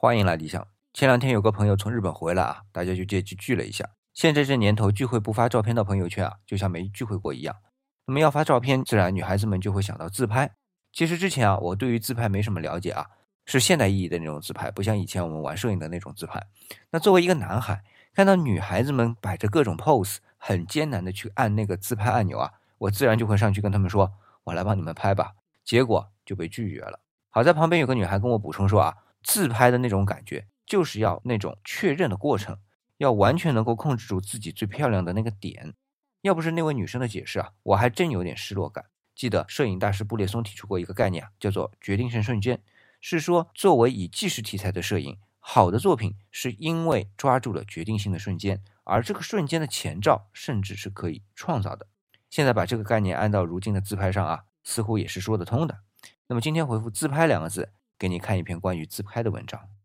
欢迎来理想。前两天有个朋友从日本回来啊，大家就借机聚了一下。现在这年头，聚会不发照片到朋友圈啊，就像没聚会过一样。那么要发照片，自然女孩子们就会想到自拍。其实之前啊，我对于自拍没什么了解啊，是现代意义的那种自拍，不像以前我们玩摄影的那种自拍。那作为一个男孩，看到女孩子们摆着各种 pose，很艰难的去按那个自拍按钮啊，我自然就会上去跟他们说：“我来帮你们拍吧。”结果就被拒绝了。好在旁边有个女孩跟我补充说啊。自拍的那种感觉，就是要那种确认的过程，要完全能够控制住自己最漂亮的那个点。要不是那位女生的解释啊，我还真有点失落感。记得摄影大师布列松提出过一个概念啊，叫做决定性瞬间，是说作为以纪实题材的摄影，好的作品是因为抓住了决定性的瞬间，而这个瞬间的前兆甚至是可以创造的。现在把这个概念按到如今的自拍上啊，似乎也是说得通的。那么今天回复“自拍”两个字。给你看一篇关于自拍的文章。